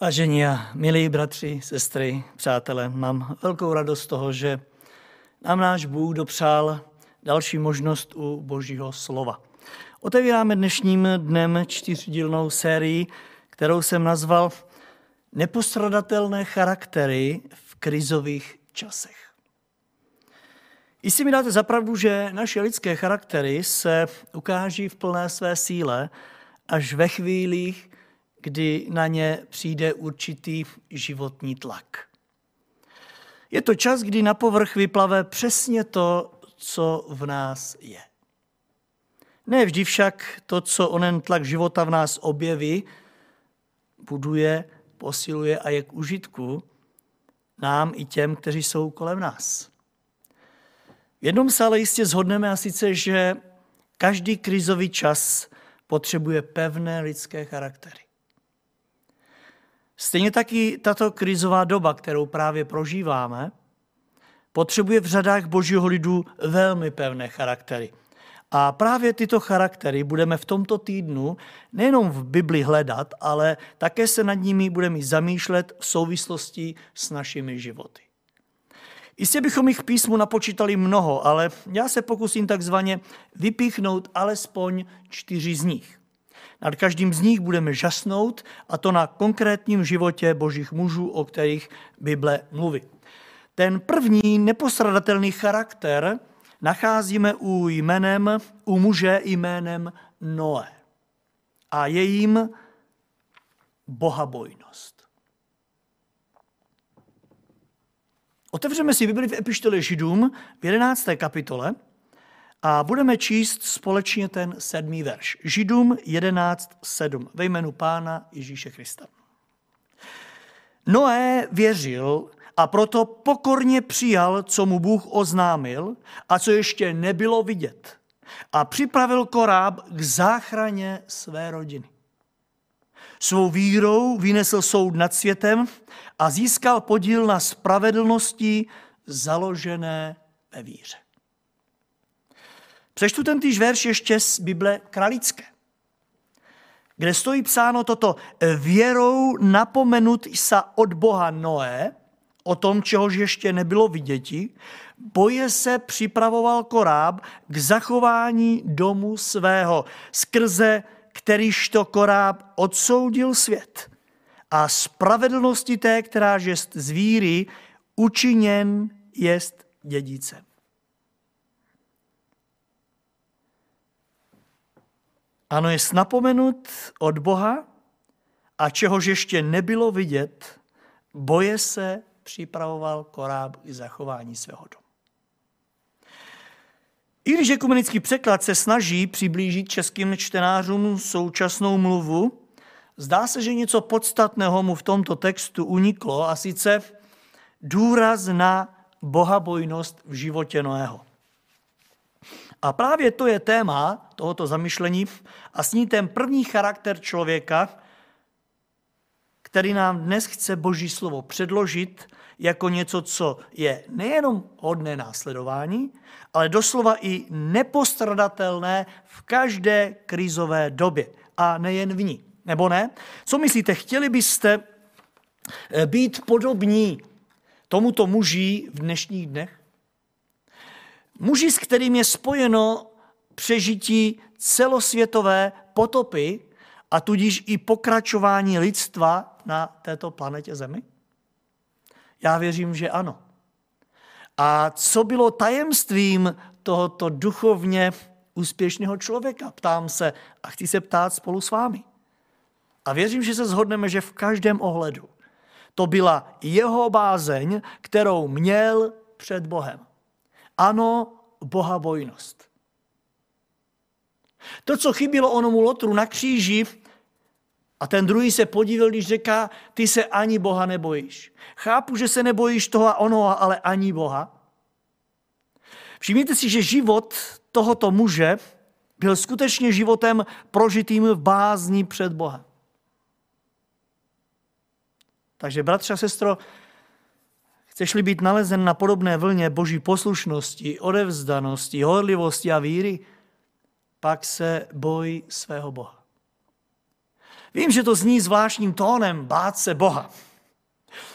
Vážení a milí bratři, sestry, přátelé, mám velkou radost z toho, že nám náš Bůh dopřál další možnost u Božího slova. Otevíráme dnešním dnem čtyřdílnou sérii, kterou jsem nazval Nepostradatelné charaktery v krizových časech. Jistě mi dáte zapravdu, že naše lidské charaktery se ukáží v plné své síle až ve chvílích, kdy na ně přijde určitý životní tlak. Je to čas, kdy na povrch vyplave přesně to, co v nás je. Ne vždy však to, co onen tlak života v nás objeví, buduje, posiluje a je k užitku nám i těm, kteří jsou kolem nás. V jednom se ale jistě zhodneme a sice, že každý krizový čas potřebuje pevné lidské charaktery. Stejně taky tato krizová doba, kterou právě prožíváme, potřebuje v řadách božího lidu velmi pevné charaktery. A právě tyto charaktery budeme v tomto týdnu nejenom v Bibli hledat, ale také se nad nimi budeme zamýšlet v souvislosti s našimi životy. Jistě bychom jich písmu napočítali mnoho, ale já se pokusím takzvaně vypíchnout alespoň čtyři z nich. Nad každým z nich budeme žasnout, a to na konkrétním životě božích mužů, o kterých Bible mluví. Ten první nepostradatelný charakter nacházíme u, jménem, u muže jménem Noé a jejím bohabojnost. Otevřeme si Bibli v epištole Židům v 11. kapitole a budeme číst společně ten sedmý verš. Židům 11.7 ve jménu Pána Ježíše Krista. Noé věřil a proto pokorně přijal, co mu Bůh oznámil a co ještě nebylo vidět. A připravil koráb k záchraně své rodiny. Svou vírou vynesl soud nad světem a získal podíl na spravedlnosti založené ve víře. Přečtu ten týž verš ještě z Bible kralické, kde stojí psáno toto věrou napomenut sa od Boha Noé, o tom, čehož ještě nebylo viděti, boje se připravoval koráb k zachování domu svého, skrze kterýž to koráb odsoudil svět a spravedlnosti té, která jest z víry, učiněn jest dědicem. Ano, je napomenut od Boha a čehož ještě nebylo vidět, boje se připravoval koráb k zachování svého domu. I když ekumenický překlad se snaží přiblížit českým čtenářům současnou mluvu, zdá se, že něco podstatného mu v tomto textu uniklo a sice důraz na bohabojnost v životě Noého. A právě to je téma tohoto zamyšlení a s ní ten první charakter člověka, který nám dnes chce Boží slovo předložit jako něco, co je nejenom hodné následování, ale doslova i nepostradatelné v každé krizové době a nejen v ní. Nebo ne? Co myslíte, chtěli byste eh, být podobní tomuto muži v dnešních dnech? Muži, s kterým je spojeno přežití celosvětové potopy a tudíž i pokračování lidstva na této planetě Zemi? Já věřím, že ano. A co bylo tajemstvím tohoto duchovně úspěšného člověka? Ptám se a chci se ptát spolu s vámi. A věřím, že se shodneme, že v každém ohledu to byla jeho bázeň, kterou měl před Bohem. Ano, bohabojnost. To, co chybilo onomu Lotru na kříži, a ten druhý se podíval, když říká, ty se ani Boha nebojíš. Chápu, že se nebojíš toho a onoho, ale ani Boha. Všimněte si, že život tohoto muže byl skutečně životem prožitým v bázni před Boha. Takže, bratře a sestro, chceš-li být nalezen na podobné vlně boží poslušnosti, odevzdanosti, horlivosti a víry, pak se boj svého Boha. Vím, že to zní zvláštním tónem bát se Boha.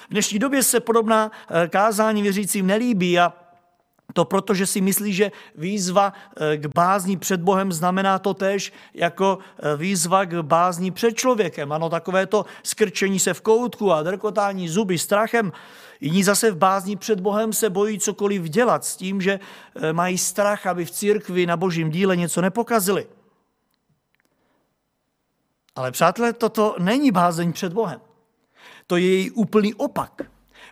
V dnešní době se podobná eh, kázání věřícím nelíbí a to proto, že si myslí, že výzva eh, k bázní před Bohem znamená to tež jako eh, výzva k bázní před člověkem. Ano, takové to skrčení se v koutku a drkotání zuby strachem. Jiní zase v bázní před Bohem se bojí cokoliv dělat s tím, že mají strach, aby v církvi na božím díle něco nepokazili. Ale přátelé, toto není bázeň před Bohem. To je její úplný opak.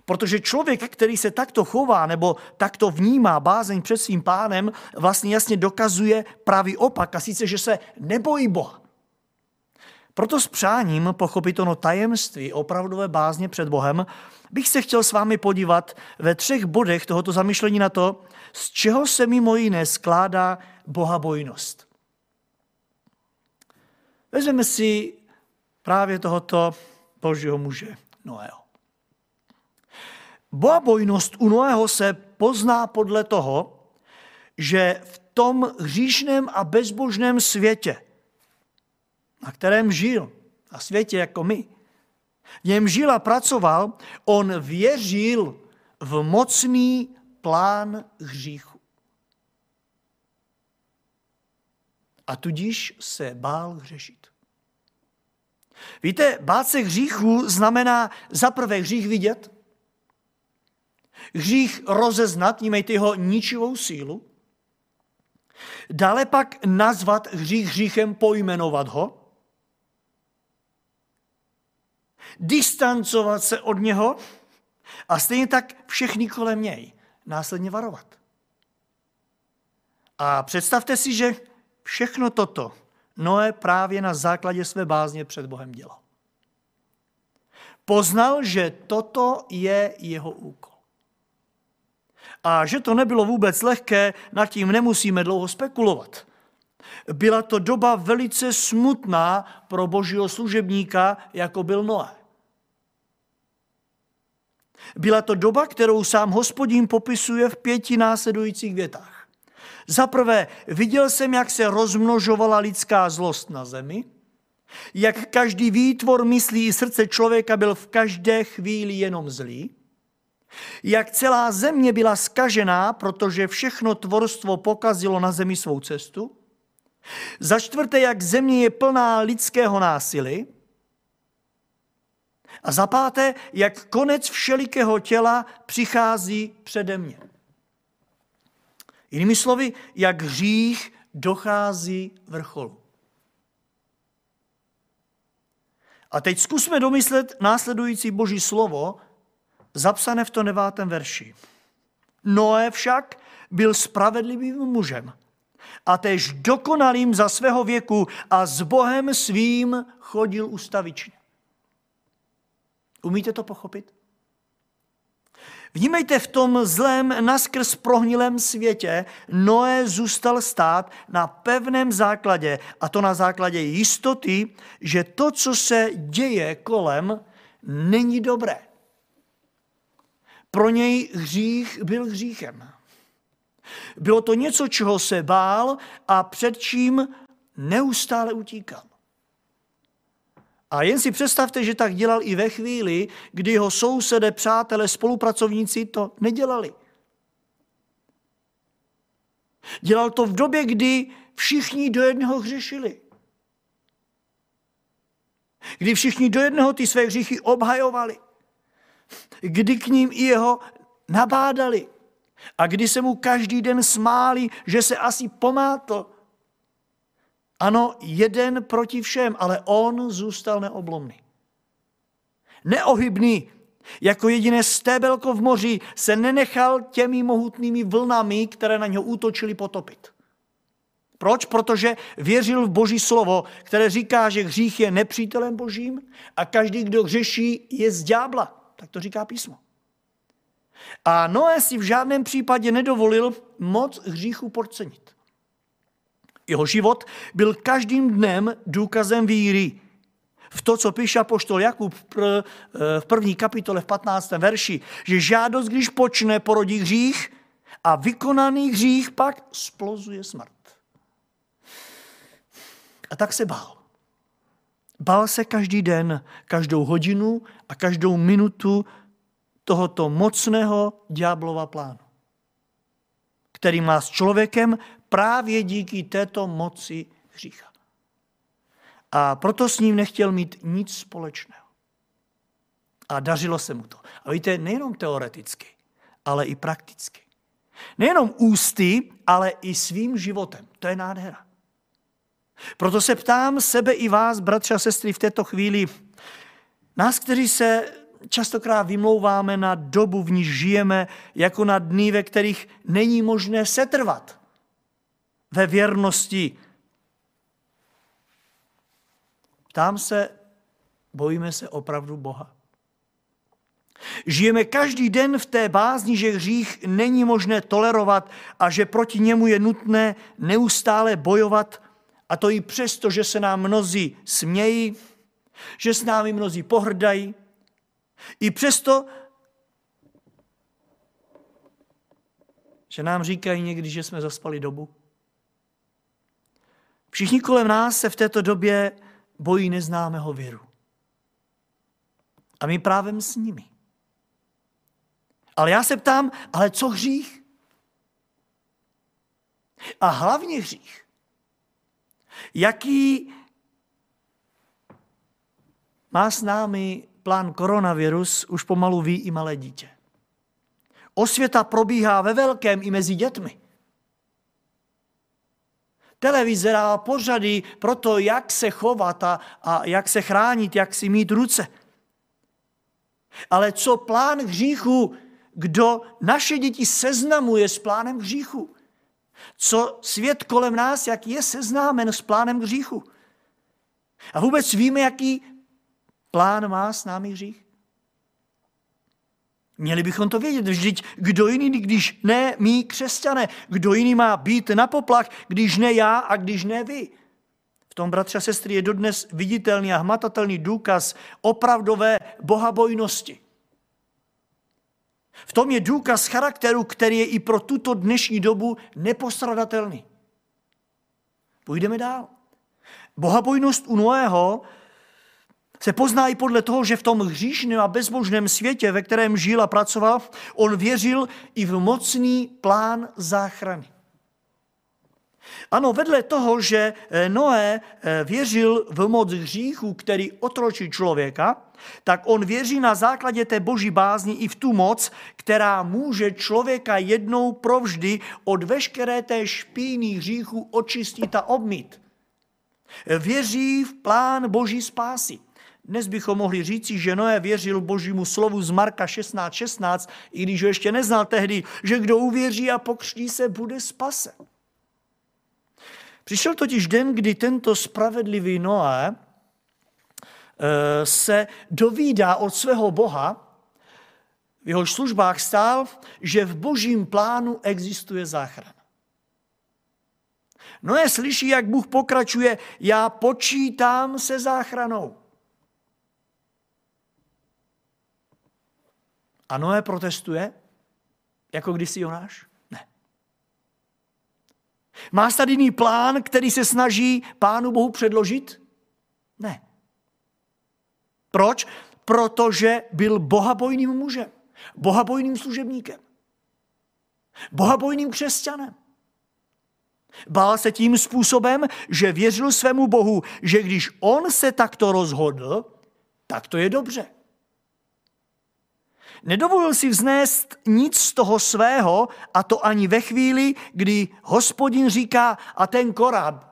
Protože člověk, který se takto chová nebo takto vnímá bázeň před svým pánem, vlastně jasně dokazuje pravý opak a sice, že se nebojí Boha. Proto s přáním pochopit ono tajemství opravdové bázně před Bohem bych se chtěl s vámi podívat ve třech bodech tohoto zamyšlení na to, z čeho se mimo jiné skládá bohabojnost. Vezmeme si právě tohoto božího muže Noého. Bohabojnost u Noého se pozná podle toho, že v tom hříšném a bezbožném světě, na kterém žil, na světě jako my, v něm žil a pracoval, on věřil v mocný plán hříchu. A tudíž se bál hřešit. Víte, bát se hříchu znamená za prvé hřích vidět, hřích rozeznat, nímejte jeho ničivou sílu, dále pak nazvat hřích hříchem, pojmenovat ho, distancovat se od něho a stejně tak všechny kolem něj následně varovat. A představte si, že všechno toto Noé právě na základě své bázně před Bohem dělal. Poznal, že toto je jeho úkol. A že to nebylo vůbec lehké, nad tím nemusíme dlouho spekulovat. Byla to doba velice smutná pro božího služebníka, jako byl Noé. Byla to doba, kterou sám hospodin popisuje v pěti následujících větách. Za prvé, viděl jsem, jak se rozmnožovala lidská zlost na zemi, jak každý výtvor myslí i srdce člověka byl v každé chvíli jenom zlý, jak celá země byla skažená, protože všechno tvorstvo pokazilo na zemi svou cestu, za čtvrté, jak země je plná lidského násilí, a za páté, jak konec všelikého těla přichází přede mě. Jinými slovy, jak hřích dochází vrcholu. A teď zkusme domyslet následující boží slovo, zapsané v tom devátém verši. Noé však byl spravedlivým mužem a tež dokonalým za svého věku a s Bohem svým chodil ustavičně. Umíte to pochopit? Vnímejte v tom zlém naskrz prohnilém světě, Noé zůstal stát na pevném základě, a to na základě jistoty, že to, co se děje kolem, není dobré. Pro něj hřích byl hříchem. Bylo to něco, čeho se bál a před čím neustále utíkal. A jen si představte, že tak dělal i ve chvíli, kdy jeho sousedé, přátelé, spolupracovníci to nedělali. Dělal to v době, kdy všichni do jednoho hřešili. Kdy všichni do jednoho ty své hříchy obhajovali. Kdy k ním i jeho nabádali. A kdy se mu každý den smáli, že se asi pomátl, ano, jeden proti všem, ale on zůstal neoblomný. Neohybný, jako jediné stébelko v moři se nenechal těmi mohutnými vlnami, které na něho útočili, potopit. Proč? Protože věřil v Boží slovo, které říká, že hřích je nepřítelem Božím a každý, kdo hřeší, je z ďábla. Tak to říká písmo. A Noé si v žádném případě nedovolil moc hříchu podcenit. Jeho život byl každým dnem důkazem víry. V to, co píše apoštol Jakub v první kapitole v 15. verši, že žádost, když počne, porodí hřích a vykonaný hřích pak splozuje smrt. A tak se bál. Bál se každý den, každou hodinu a každou minutu tohoto mocného ďáblova plánu, který má s člověkem právě díky této moci hřícha. A proto s ním nechtěl mít nic společného. A dařilo se mu to. A víte, nejenom teoreticky, ale i prakticky. Nejenom ústy, ale i svým životem. To je nádhera. Proto se ptám sebe i vás, bratři a sestry, v této chvíli, nás, kteří se častokrát vymlouváme na dobu, v níž žijeme, jako na dny, ve kterých není možné setrvat ve věrnosti. Ptám se, bojíme se opravdu Boha. Žijeme každý den v té bázni, že hřích není možné tolerovat a že proti němu je nutné neustále bojovat, a to i přesto, že se nám mnozí smějí, že s námi mnozí pohrdají, i přesto, že nám říkají někdy, že jsme zaspali dobu. Všichni kolem nás se v této době bojí neznámého věru. A my právě s nimi. Ale já se ptám, ale co hřích? A hlavně hřích. Jaký má s námi plán koronavirus, už pomalu ví i malé dítě. Osvěta probíhá ve velkém i mezi dětmi. Televize dá pořady pro to, jak se chovat a, a jak se chránit, jak si mít ruce. Ale co plán hříchu, kdo naše děti seznamuje s plánem hříchu? Co svět kolem nás, jak je seznámen s plánem hříchu? A vůbec víme, jaký plán má s námi hřích? Měli bychom to vědět. Vždyť kdo jiný, když ne my křesťané, kdo jiný má být na poplach, když ne já a když ne vy. V tom, bratři a sestry, je dodnes viditelný a hmatatelný důkaz opravdové bohabojnosti. V tom je důkaz charakteru, který je i pro tuto dnešní dobu nepostradatelný. Půjdeme dál. Bohabojnost u Noého se pozná i podle toho, že v tom hříšném a bezbožném světě, ve kterém žil a pracoval, on věřil i v mocný plán záchrany. Ano, vedle toho, že eh, Noé eh, věřil v moc hříchu, který otročí člověka, tak on věří na základě té boží bázně i v tu moc, která může člověka jednou provždy od veškeré té špíny hříchu očistit a obmít. Věří v plán boží spásy. Dnes bychom mohli říci, že Noé věřil božímu slovu z Marka 16.16, 16, i když ho ještě neznal tehdy, že kdo uvěří a pokřtí se, bude spasen. Přišel totiž den, kdy tento spravedlivý Noé eh, se dovídá od svého Boha, v jeho službách stál, že v božím plánu existuje záchrana. Noé slyší, jak Bůh pokračuje, já počítám se záchranou. A Noé protestuje, jako kdysi Jonáš? Má jiný plán, který se snaží Pánu Bohu předložit? Ne. Proč? Protože byl bohabojným mužem, bohabojným služebníkem, bohabojným křesťanem. Bál se tím způsobem, že věřil svému Bohu, že když on se takto rozhodl, tak to je dobře. Nedovolil si vznést nic z toho svého, a to ani ve chvíli, kdy hospodin říká a ten koráb.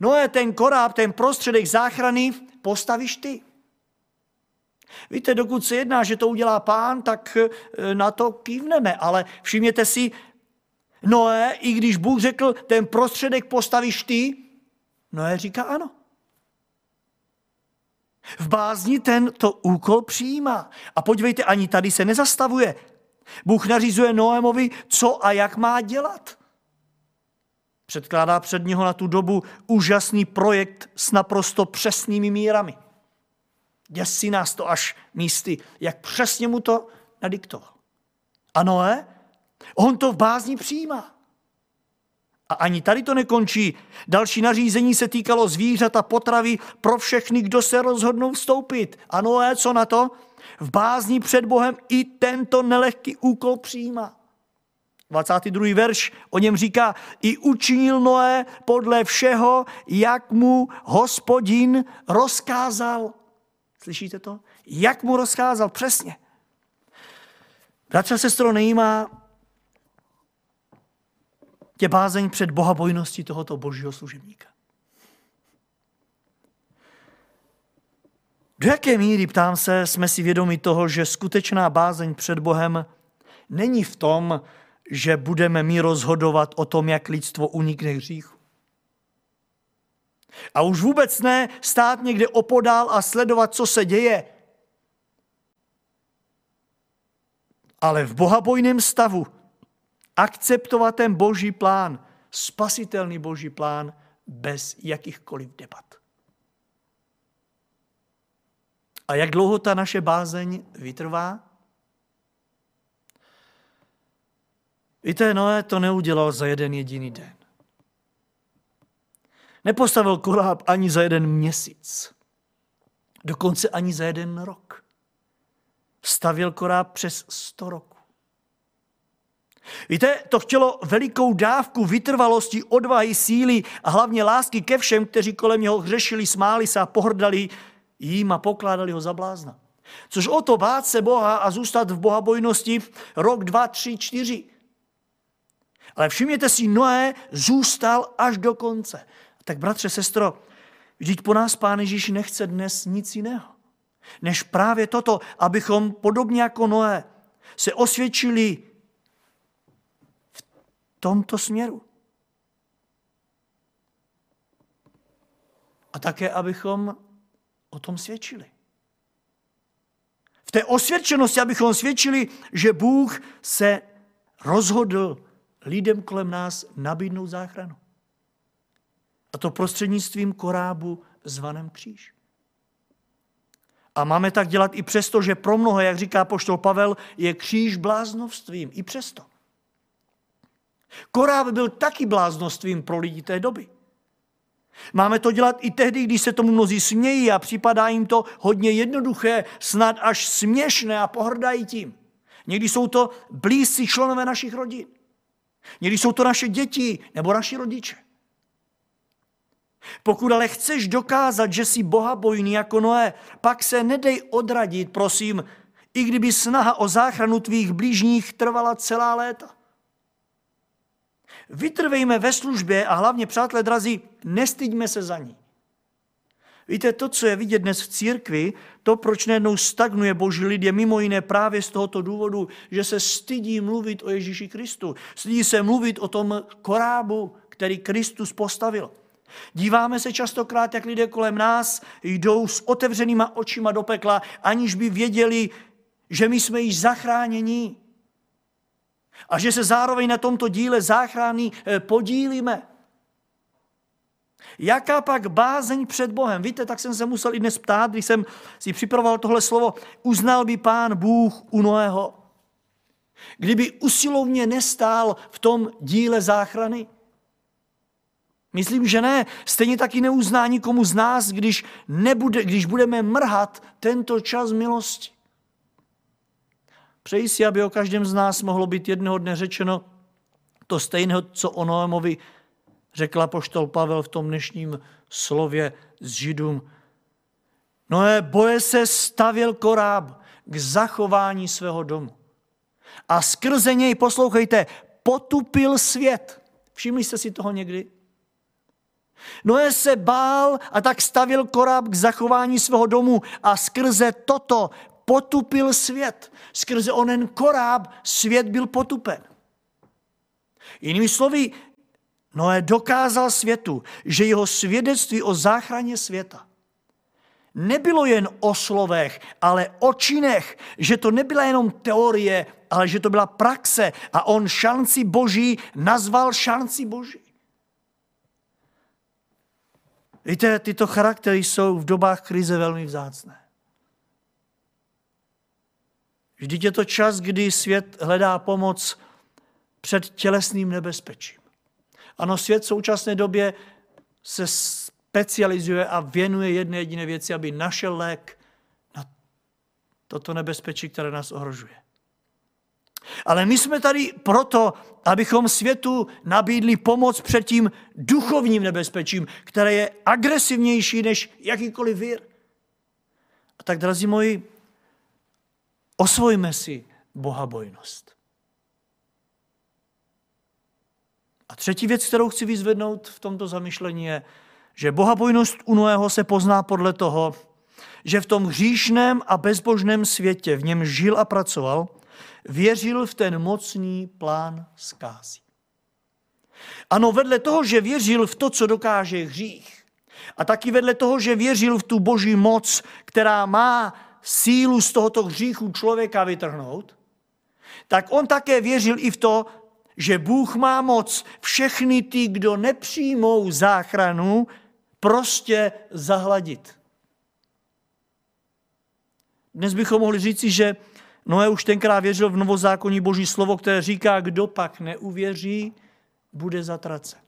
No a ten koráb, ten prostředek záchrany postavíš ty. Víte, dokud se jedná, že to udělá pán, tak e, na to kývneme, ale všimněte si, Noé, i když Bůh řekl, ten prostředek postavíš ty, Noé říká ano. V bázni tento úkol přijímá. A podívejte, ani tady se nezastavuje. Bůh nařizuje Noémovi, co a jak má dělat. Předkládá před něho na tu dobu úžasný projekt s naprosto přesnými mírami. Děsí nás to až místy, jak přesně mu to nadiktoval. A Noé, on to v bázni přijímá. A ani tady to nekončí. Další nařízení se týkalo zvířat a potravy pro všechny, kdo se rozhodnou vstoupit. Ano, a co na to? V bázni před Bohem i tento nelehký úkol přijímá. 22. verš o něm říká, i učinil Noé podle všeho, jak mu hospodin rozkázal. Slyšíte to? Jak mu rozkázal, přesně. Bratře, sestro, nejímá tě bázeň před bohabojností tohoto božího služebníka. Do jaké míry, ptám se, jsme si vědomi toho, že skutečná bázeň před Bohem není v tom, že budeme my rozhodovat o tom, jak lidstvo unikne hříchu. A už vůbec ne stát někde opodál a sledovat, co se děje. Ale v bohabojném stavu akceptovat ten boží plán, spasitelný boží plán, bez jakýchkoliv debat. A jak dlouho ta naše bázeň vytrvá? Víte, Noé to neudělal za jeden jediný den. Nepostavil koráb ani za jeden měsíc. Dokonce ani za jeden rok. Stavil koráb přes sto roků. Víte, to chtělo velikou dávku vytrvalosti, odvahy, síly a hlavně lásky ke všem, kteří kolem něho hřešili, smáli se a pohrdali jím a pokládali ho za blázna. Což o to bát se Boha a zůstat v bohabojnosti rok, dva, tři, čtyři. Ale všimněte si, Noé zůstal až do konce. Tak bratře, sestro, vždyť po nás Pán Ježíš nechce dnes nic jiného, než právě toto, abychom podobně jako Noé se osvědčili tomto směru. A také, abychom o tom svědčili. V té osvědčenosti, abychom svědčili, že Bůh se rozhodl lidem kolem nás nabídnout záchranu. A to prostřednictvím korábu zvaném kříž. A máme tak dělat i přesto, že pro mnoho, jak říká poštol Pavel, je kříž bláznovstvím. I přesto. Koráb byl taky bláznovstvím pro lidi té doby. Máme to dělat i tehdy, když se tomu mnozí smějí a připadá jim to hodně jednoduché, snad až směšné a pohrdají tím. Někdy jsou to blízcí členové našich rodin. Někdy jsou to naše děti nebo naši rodiče. Pokud ale chceš dokázat, že jsi bohabojný jako Noé, pak se nedej odradit, prosím, i kdyby snaha o záchranu tvých blížních trvala celá léta. Vytrvejme ve službě a hlavně, přátelé drazí, nestyďme se za ní. Víte, to, co je vidět dnes v církvi, to, proč najednou stagnuje boží lid, je mimo jiné právě z tohoto důvodu, že se stydí mluvit o Ježíši Kristu. Stydí se mluvit o tom korábu, který Kristus postavil. Díváme se častokrát, jak lidé kolem nás jdou s otevřenýma očima do pekla, aniž by věděli, že my jsme již zachráněni. A že se zároveň na tomto díle záchrany eh, podílíme. Jaká pak bázeň před Bohem? Víte, tak jsem se musel i dnes ptát, když jsem si připravoval tohle slovo. Uznal by pán Bůh u Noého? Kdyby usilovně nestál v tom díle záchrany? Myslím, že ne. Stejně taky neuzná nikomu z nás, když, nebude, když budeme mrhat tento čas milosti. Přeji si, aby o každém z nás mohlo být jednoho dne řečeno to stejného, co o Noémovi řekla poštol Pavel v tom dnešním slově s Židům. Noé boje se stavil koráb k zachování svého domu. A skrze něj, poslouchejte, potupil svět. Všimli jste si toho někdy? Noé se bál a tak stavil koráb k zachování svého domu a skrze toto potupil svět. Skrze onen koráb svět byl potupen. Jinými slovy, Noé dokázal světu, že jeho svědectví o záchraně světa nebylo jen o slovech, ale o činech, že to nebyla jenom teorie, ale že to byla praxe a on šanci boží nazval šanci boží. Víte, tyto charaktery jsou v dobách krize velmi vzácné. Vždyť je to čas, kdy svět hledá pomoc před tělesným nebezpečím. Ano, svět v současné době se specializuje a věnuje jedné jediné věci, aby našel lék na toto nebezpečí, které nás ohrožuje. Ale my jsme tady proto, abychom světu nabídli pomoc před tím duchovním nebezpečím, které je agresivnější než jakýkoliv vír. A tak, drazí moji, osvojme si bohabojnost. A třetí věc, kterou chci vyzvednout v tomto zamyšlení je, že bohabojnost u Noého se pozná podle toho, že v tom hříšném a bezbožném světě, v něm žil a pracoval, věřil v ten mocný plán zkází. Ano, vedle toho, že věřil v to, co dokáže hřích, a taky vedle toho, že věřil v tu boží moc, která má sílu z tohoto hříchu člověka vytrhnout, tak on také věřil i v to, že Bůh má moc všechny ty, kdo nepřijmou záchranu, prostě zahladit. Dnes bychom mohli říci, že Noé už tenkrát věřil v novozákonní boží slovo, které říká, kdo pak neuvěří, bude zatracen.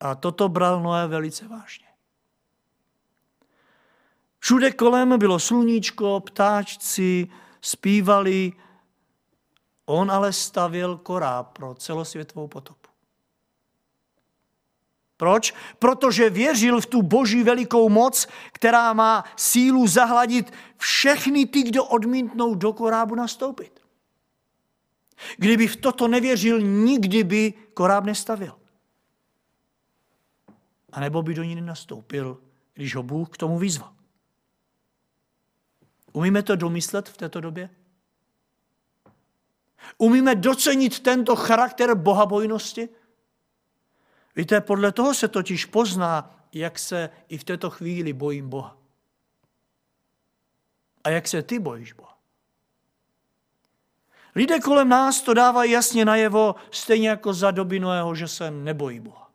A toto bral Noé velice vážně. Všude kolem bylo sluníčko, ptáčci, zpívali. On ale stavěl korá pro celosvětovou potopu. Proč? Protože věřil v tu boží velikou moc, která má sílu zahladit všechny ty, kdo odmítnou do korábu nastoupit. Kdyby v toto nevěřil, nikdy by koráb nestavil. A nebo by do ní nenastoupil, když ho Bůh k tomu vyzval. Umíme to domyslet v této době? Umíme docenit tento charakter bohabojnosti? Víte, podle toho se totiž pozná, jak se i v této chvíli bojím Boha. A jak se ty bojíš Boha. Lidé kolem nás to dávají jasně najevo, stejně jako za doby Noého, že se nebojí Boha.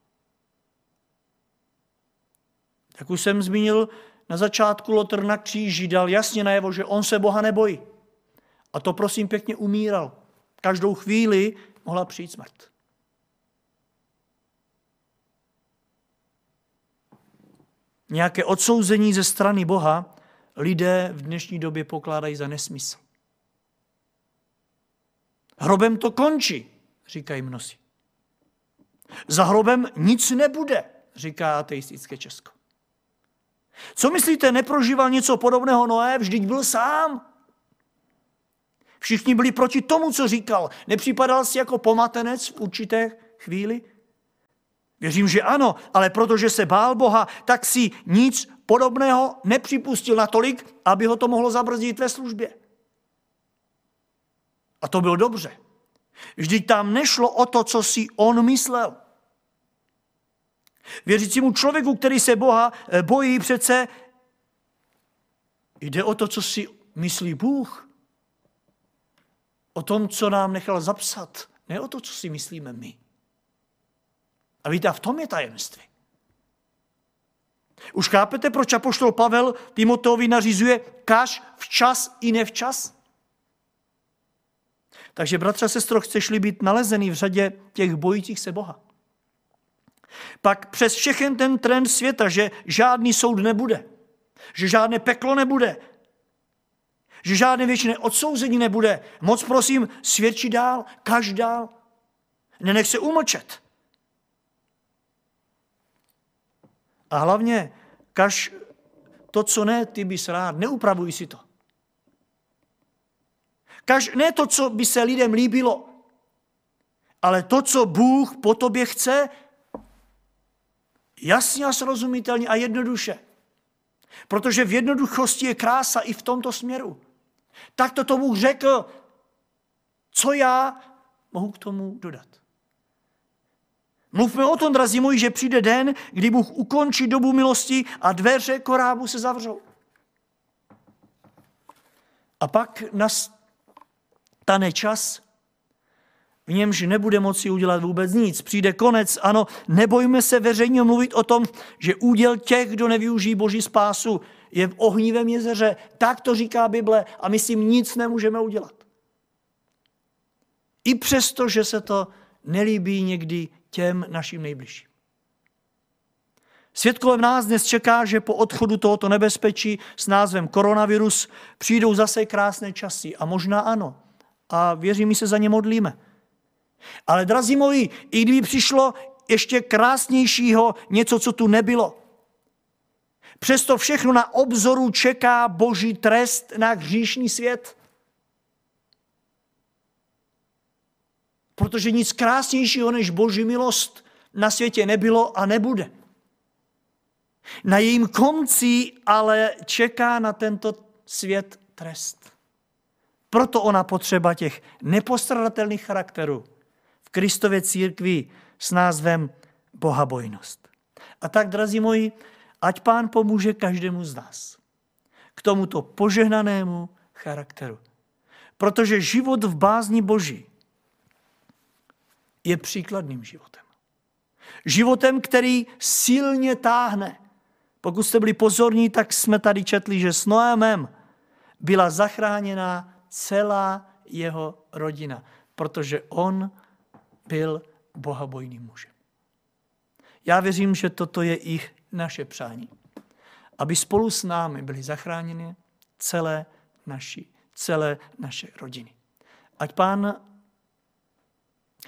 Jak už jsem zmínil, na začátku Lotr na kříži dal jasně najevo, že on se Boha nebojí. A to prosím pěkně umíral. Každou chvíli mohla přijít smrt. Nějaké odsouzení ze strany Boha lidé v dnešní době pokládají za nesmysl. Hrobem to končí, říkají mnozí. Za hrobem nic nebude, říká ateistické Česko. Co myslíte, neprožíval něco podobného Noé? Vždyť byl sám. Všichni byli proti tomu, co říkal. Nepřipadal si jako pomatenec v určité chvíli? Věřím, že ano, ale protože se bál Boha, tak si nic podobného nepřipustil natolik, aby ho to mohlo zabrzdit ve službě. A to bylo dobře. Vždyť tam nešlo o to, co si on myslel. Věřícímu člověku, který se Boha eh, bojí, přece jde o to, co si myslí Bůh. O tom, co nám nechal zapsat. Ne o to, co si myslíme my. A víte, a v tom je tajemství. Už chápete, proč apoštol Pavel Timoteovi nařizuje kaž včas i nevčas? Takže, bratře a sestro, chceš-li být nalezený v řadě těch bojících se Boha, pak přes všechen ten trend světa, že žádný soud nebude, že žádné peklo nebude, že žádné věčné odsouzení nebude, moc prosím, svědčí dál, kaž dál. Nenech se umlčet. A hlavně, kaž to, co ne, ty bys rád, neupravuj si to. Kaž ne to, co by se lidem líbilo, ale to, co Bůh po tobě chce, jasně a srozumitelně a jednoduše. Protože v jednoduchosti je krása i v tomto směru. Tak to tomu řekl, co já mohu k tomu dodat. Mluvme o tom, drazí moji, že přijde den, kdy Bůh ukončí dobu milosti a dveře korábu se zavřou. A pak nastane čas, v němž nebude moci udělat vůbec nic. Přijde konec, ano, nebojme se veřejně mluvit o tom, že úděl těch, kdo nevyužijí Boží spásu, je v ohnívém jezeře. Tak to říká Bible a my si nic nemůžeme udělat. I přesto, že se to nelíbí někdy těm našim nejbližším. Svět kolem nás dnes čeká, že po odchodu tohoto nebezpečí s názvem koronavirus přijdou zase krásné časy. A možná ano. A věřím, my se za ně modlíme. Ale drazí moji, i kdyby přišlo ještě krásnějšího něco, co tu nebylo, Přesto všechno na obzoru čeká boží trest na hříšný svět. Protože nic krásnějšího než boží milost na světě nebylo a nebude. Na jejím konci ale čeká na tento svět trest. Proto ona potřeba těch nepostradatelných charakterů Kristově církvi s názvem bohabojnost. A tak, drazí moji, ať pán pomůže každému z nás k tomuto požehnanému charakteru. Protože život v bázni Boží je příkladným životem. Životem, který silně táhne. Pokud jste byli pozorní, tak jsme tady četli, že s Noémem byla zachráněna celá jeho rodina, protože on byl bohabojným mužem. Já věřím, že toto je i naše přání. Aby spolu s námi byly zachráněny celé, naši, celé naše rodiny. Ať pán,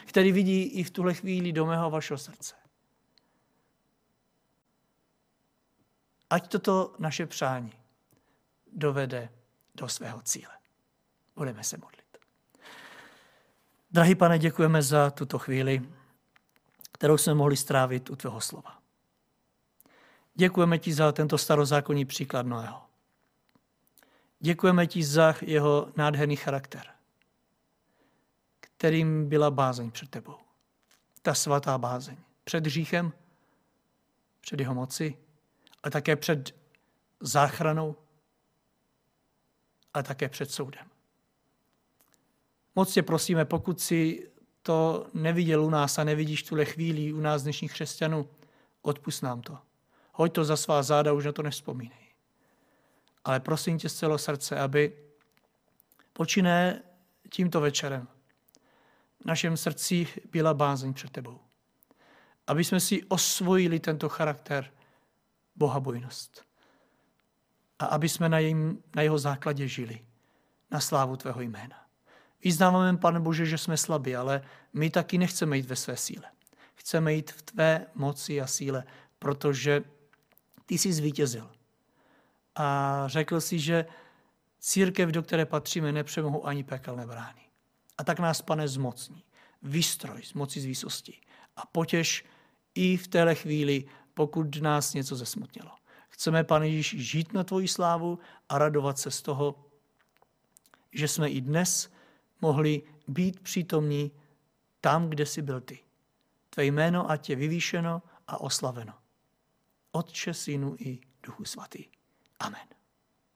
který vidí i v tuhle chvíli do mého vašeho srdce, ať toto naše přání dovede do svého cíle. Budeme se modlit. Drahý pane, děkujeme za tuto chvíli, kterou jsme mohli strávit u tvého slova. Děkujeme ti za tento starozákonní příklad Noého. Děkujeme ti za jeho nádherný charakter, kterým byla bázeň před tebou. Ta svatá bázeň. Před hříchem, před jeho moci, ale také před záchranou, ale také před soudem. Moc tě prosíme, pokud si to neviděl u nás a nevidíš tuhle chvíli u nás dnešních křesťanů, odpust nám to. Hoď to za svá záda, už na to nevzpomínej. Ale prosím tě z celého srdce, aby počíné tímto večerem v našem srdci byla bázeň před tebou. Aby jsme si osvojili tento charakter bohabojnost. A aby jsme na, jejím, na jeho základě žili. Na slávu tvého jména. Vyznáváme, pane Bože, že jsme slabí, ale my taky nechceme jít ve své síle. Chceme jít v tvé moci a síle, protože ty jsi zvítězil. A řekl si, že církev, do které patříme, nepřemohou ani pekelné brány. A tak nás, pane, zmocní. Vystroj z moci z výsosti. A potěž i v téhle chvíli, pokud nás něco zesmutnilo. Chceme, pane Ježíš, žít na tvoji slávu a radovat se z toho, že jsme i dnes mohli být přítomní tam, kde jsi byl ty. Tvé jméno ať je vyvýšeno a oslaveno. Otče, Synu i Duchu Svatý. Amen.